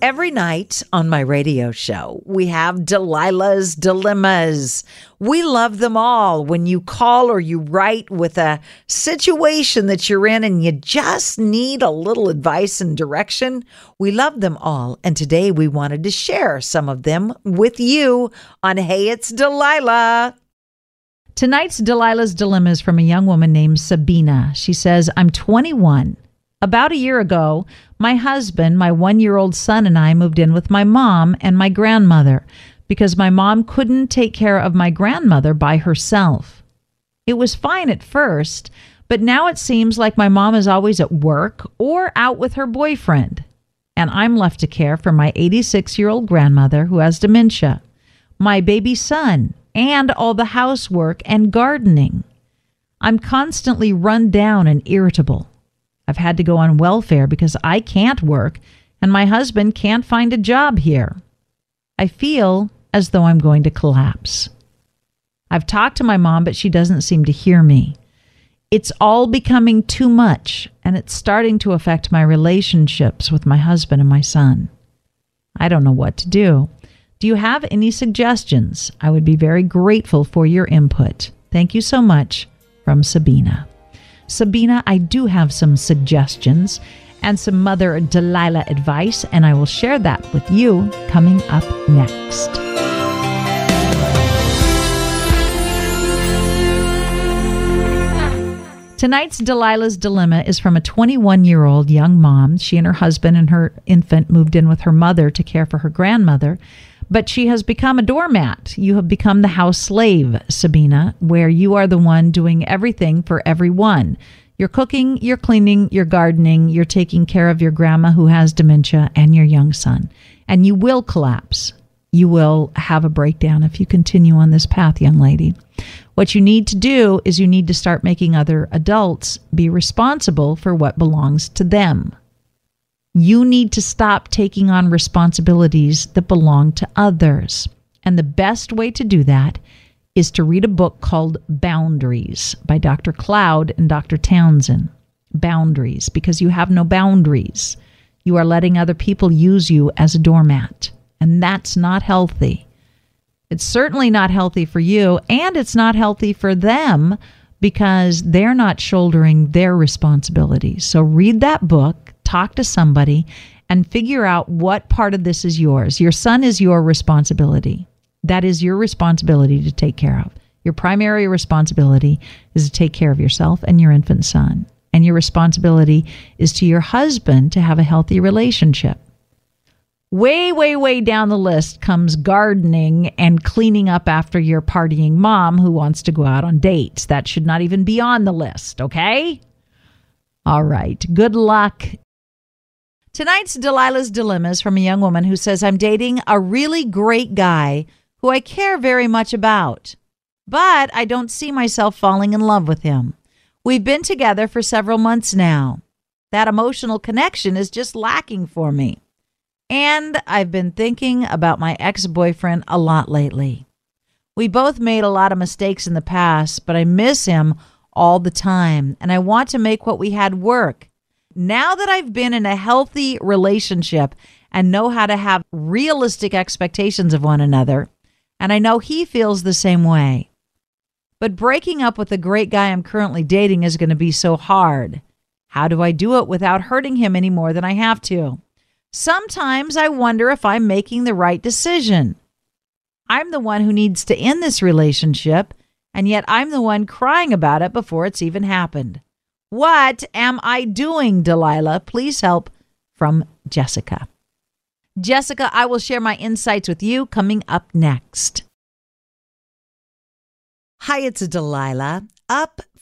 Every night on my radio show, we have Delilah's Dilemmas. We love them all. When you call or you write with a situation that you're in and you just need a little advice and direction, we love them all. And today we wanted to share some of them with you on Hey, It's Delilah. Tonight's Delilah's Dilemmas from a young woman named Sabina. She says, I'm 21. About a year ago, my husband, my one year old son, and I moved in with my mom and my grandmother because my mom couldn't take care of my grandmother by herself. It was fine at first, but now it seems like my mom is always at work or out with her boyfriend, and I'm left to care for my 86 year old grandmother who has dementia, my baby son, and all the housework and gardening. I'm constantly run down and irritable. I've had to go on welfare because I can't work and my husband can't find a job here. I feel as though I'm going to collapse. I've talked to my mom, but she doesn't seem to hear me. It's all becoming too much, and it's starting to affect my relationships with my husband and my son. I don't know what to do. Do you have any suggestions? I would be very grateful for your input. Thank you so much from Sabina. Sabina, I do have some suggestions and some Mother Delilah advice, and I will share that with you coming up next. Tonight's Delilah's Dilemma is from a 21 year old young mom. She and her husband and her infant moved in with her mother to care for her grandmother, but she has become a doormat. You have become the house slave, Sabina, where you are the one doing everything for everyone. You're cooking, you're cleaning, you're gardening, you're taking care of your grandma who has dementia and your young son. And you will collapse. You will have a breakdown if you continue on this path, young lady. What you need to do is you need to start making other adults be responsible for what belongs to them. You need to stop taking on responsibilities that belong to others. And the best way to do that is to read a book called Boundaries by Dr. Cloud and Dr. Townsend. Boundaries, because you have no boundaries. You are letting other people use you as a doormat, and that's not healthy. It's certainly not healthy for you, and it's not healthy for them because they're not shouldering their responsibilities. So read that book, talk to somebody, and figure out what part of this is yours. Your son is your responsibility. That is your responsibility to take care of. Your primary responsibility is to take care of yourself and your infant son. And your responsibility is to your husband to have a healthy relationship. Way, way, way down the list comes gardening and cleaning up after your partying mom who wants to go out on dates. That should not even be on the list, okay? All right. Good luck. Tonight's Delilah's Dilemma is from a young woman who says, I'm dating a really great guy who I care very much about, but I don't see myself falling in love with him. We've been together for several months now. That emotional connection is just lacking for me. And I've been thinking about my ex boyfriend a lot lately. We both made a lot of mistakes in the past, but I miss him all the time, and I want to make what we had work. Now that I've been in a healthy relationship and know how to have realistic expectations of one another, and I know he feels the same way. But breaking up with the great guy I'm currently dating is going to be so hard. How do I do it without hurting him any more than I have to? Sometimes I wonder if I'm making the right decision. I'm the one who needs to end this relationship, and yet I'm the one crying about it before it's even happened. What am I doing, Delilah? Please help from Jessica. Jessica, I will share my insights with you coming up next. Hi, it's Delilah. Up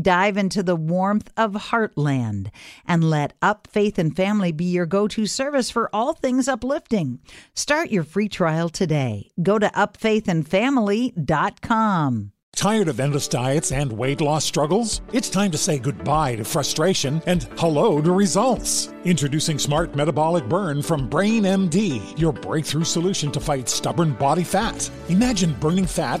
Dive into the warmth of Heartland and let Up Faith and Family be your go to service for all things uplifting. Start your free trial today. Go to upfaithandfamily.com. Tired of endless diets and weight loss struggles? It's time to say goodbye to frustration and hello to results. Introducing Smart Metabolic Burn from Brain MD, your breakthrough solution to fight stubborn body fat. Imagine burning fat,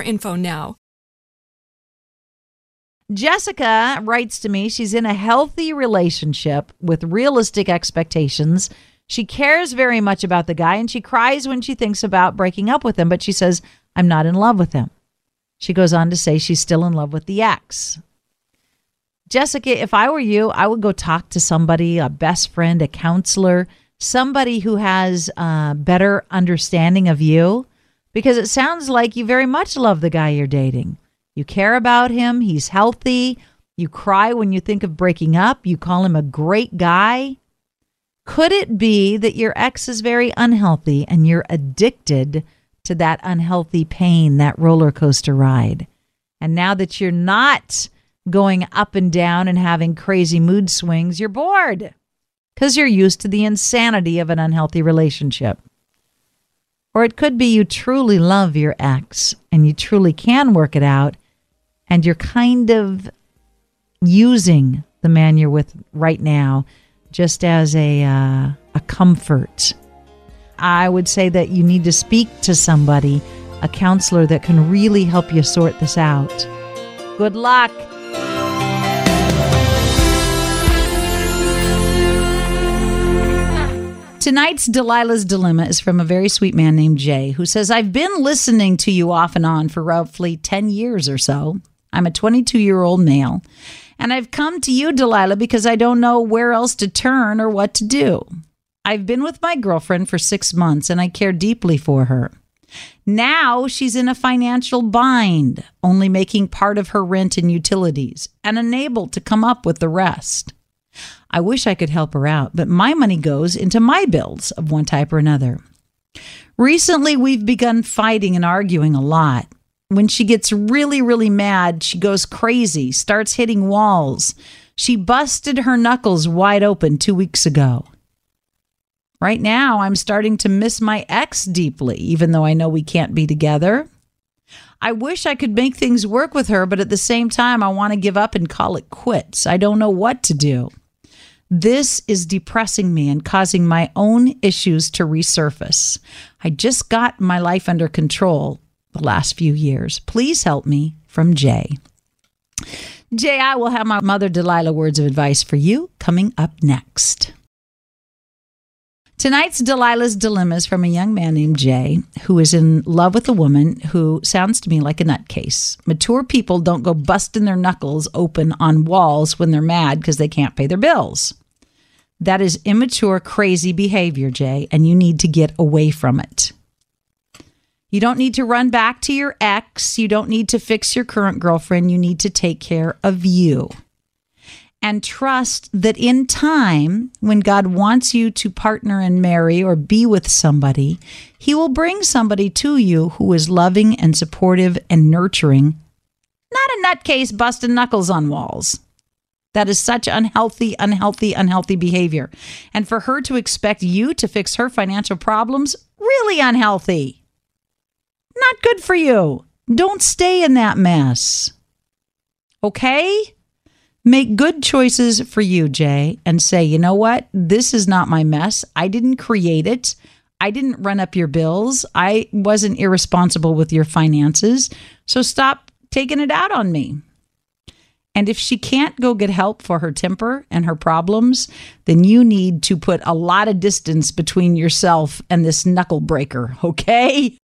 info now. Jessica writes to me she's in a healthy relationship with realistic expectations. She cares very much about the guy and she cries when she thinks about breaking up with him, but she says, I'm not in love with him. She goes on to say she's still in love with the ex. Jessica, if I were you, I would go talk to somebody, a best friend, a counselor, somebody who has a better understanding of you, because it sounds like you very much love the guy you're dating. You care about him, he's healthy. You cry when you think of breaking up, you call him a great guy. Could it be that your ex is very unhealthy and you're addicted to that unhealthy pain, that roller coaster ride? And now that you're not going up and down and having crazy mood swings, you're bored because you're used to the insanity of an unhealthy relationship. Or it could be you truly love your ex and you truly can work it out and you're kind of using the man you're with right now just as a uh, a comfort. I would say that you need to speak to somebody, a counselor that can really help you sort this out. Good luck. Tonight's Delilah's Dilemma is from a very sweet man named Jay who says, I've been listening to you off and on for roughly 10 years or so. I'm a 22 year old male, and I've come to you, Delilah, because I don't know where else to turn or what to do. I've been with my girlfriend for six months and I care deeply for her. Now she's in a financial bind, only making part of her rent and utilities and unable to come up with the rest. I wish I could help her out, but my money goes into my bills of one type or another. Recently, we've begun fighting and arguing a lot. When she gets really, really mad, she goes crazy, starts hitting walls. She busted her knuckles wide open two weeks ago. Right now, I'm starting to miss my ex deeply, even though I know we can't be together. I wish I could make things work with her, but at the same time, I want to give up and call it quits. I don't know what to do. This is depressing me and causing my own issues to resurface. I just got my life under control the last few years. Please help me from Jay. Jay, I will have my mother Delilah words of advice for you coming up next. Tonight's Delilah's Dilemma is from a young man named Jay who is in love with a woman who sounds to me like a nutcase. Mature people don't go busting their knuckles open on walls when they're mad because they can't pay their bills. That is immature, crazy behavior, Jay, and you need to get away from it. You don't need to run back to your ex. You don't need to fix your current girlfriend. You need to take care of you. And trust that in time, when God wants you to partner and marry or be with somebody, He will bring somebody to you who is loving and supportive and nurturing, not a nutcase busting knuckles on walls. That is such unhealthy, unhealthy, unhealthy behavior. And for her to expect you to fix her financial problems, really unhealthy. Not good for you. Don't stay in that mess. Okay? Make good choices for you, Jay, and say, you know what? This is not my mess. I didn't create it. I didn't run up your bills. I wasn't irresponsible with your finances. So stop taking it out on me. And if she can't go get help for her temper and her problems, then you need to put a lot of distance between yourself and this knuckle breaker, okay?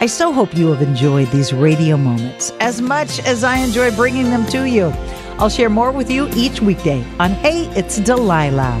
I so hope you have enjoyed these radio moments as much as I enjoy bringing them to you. I'll share more with you each weekday on Hey, It's Delilah.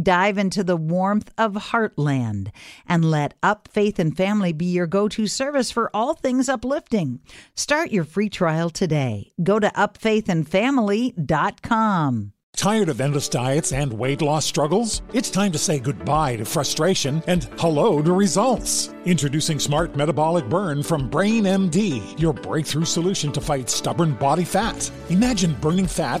Dive into the warmth of Heartland and let Up Faith and Family be your go to service for all things uplifting. Start your free trial today. Go to upfaithandfamily.com. Tired of endless diets and weight loss struggles? It's time to say goodbye to frustration and hello to results. Introducing Smart Metabolic Burn from Brain MD, your breakthrough solution to fight stubborn body fat. Imagine burning fat,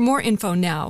for more info now.